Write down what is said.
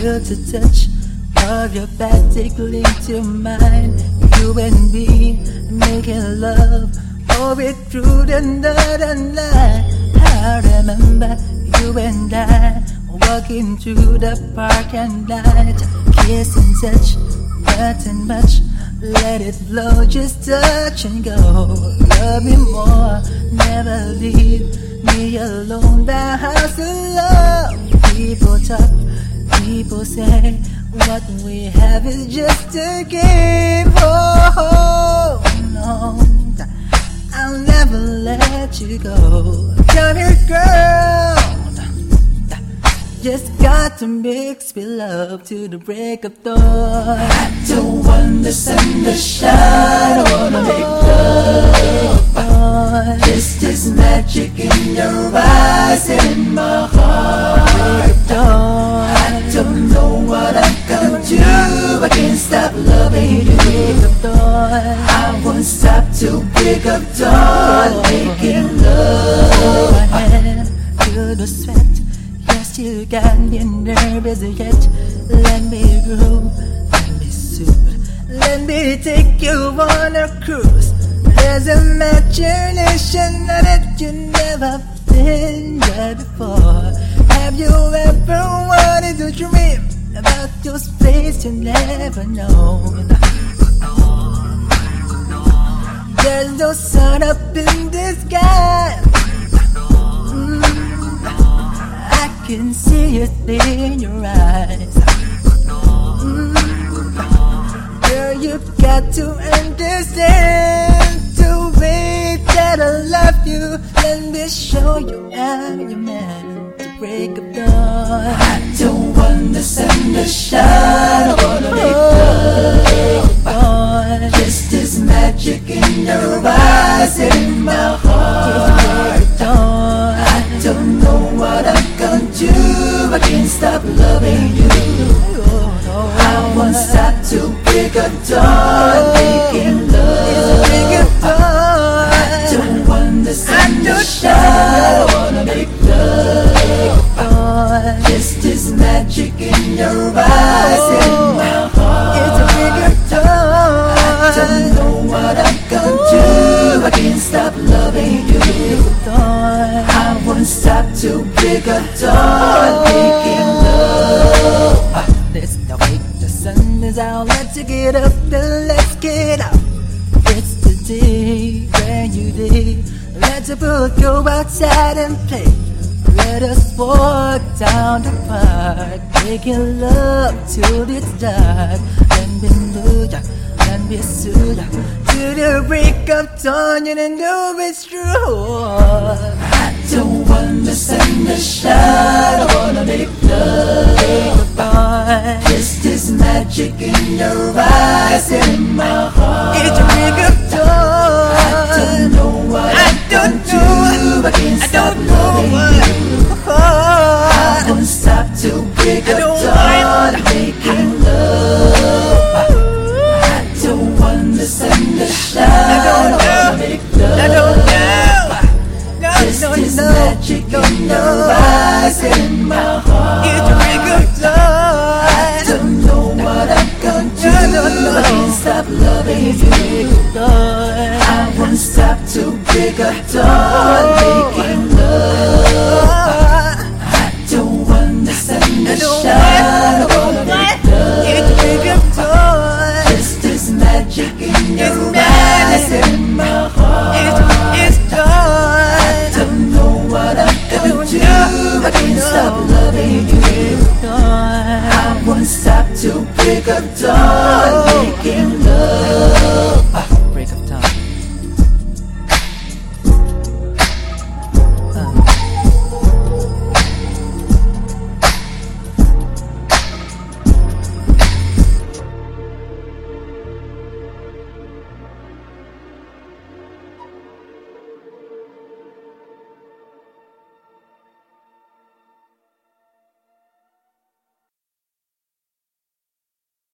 Just a touch of your back tickling to mine. You and me making love all it through the night and night. I remember you and I walking through the park and night, kiss and touch, nothing much. Let it flow, just touch and go. Love me more, never leave me alone. The house of love. People talk, people say, what we have is just a game. Oh, no, I'll never let you go. Come here, girl. Just got to mix with love to the break of dawn. I don't want the shine. Till break of dawn, making love. To the sweat Yes, you got me nervous yet. Let me groove, let me soothe, let me take you on a cruise. There's imagination that you never been there before. Have you ever wanted to dream about those places you never known? There's no sun up in the sky. I can see it in your eyes. Mm. Girl, you've got to understand the way that I love you. Let me show you how you're meant to break up dawn. I don't want the sun Both go outside and play. Let us walk down the park, making love till it's dark. And be luda, and be suda, to the break of dawn, and know it's true. I don't the sun to shine, I wanna make love. Just this magic in your eyes in my heart. A dawn, making love. I don't want the sun to shine, I wanna make love. Just this magic in your eyes in my heart. I don't know what I'm gonna do. I can't stop loving you. I won't stop to pick a dawn, making love.